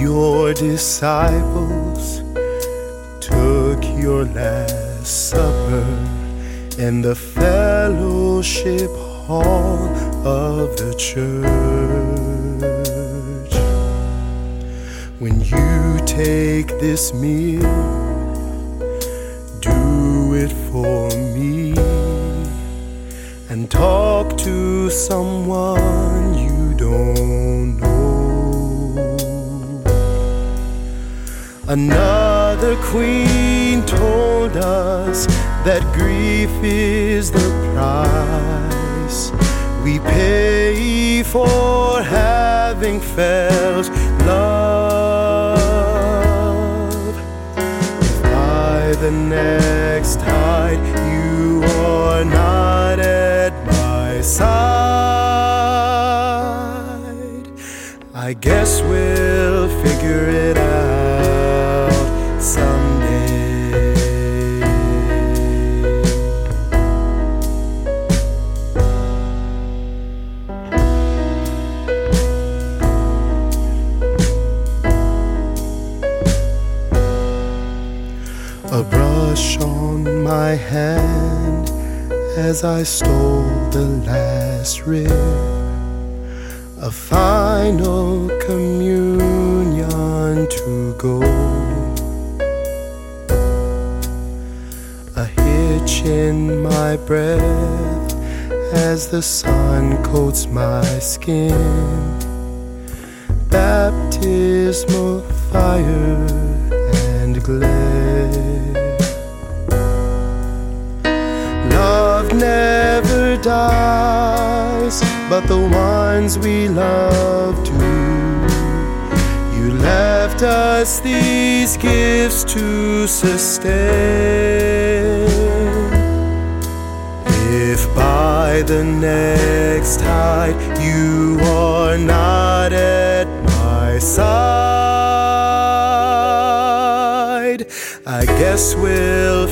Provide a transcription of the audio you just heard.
your disciples took your last supper in the fellowship hall of the church. When you take this meal, do it for me and talk to someone you don't Another queen told us that grief is the price we pay for having felt love. If by the next tide you are not at my side, I guess we'll figure it out A brush on my hand as I stole the last rib. A final communion to go. A hitch in my breath as the sun coats my skin. Baptismal fire and glare. Never dies, but the ones we love do. You left us these gifts to sustain. If by the next tide you are not at my side, I guess we'll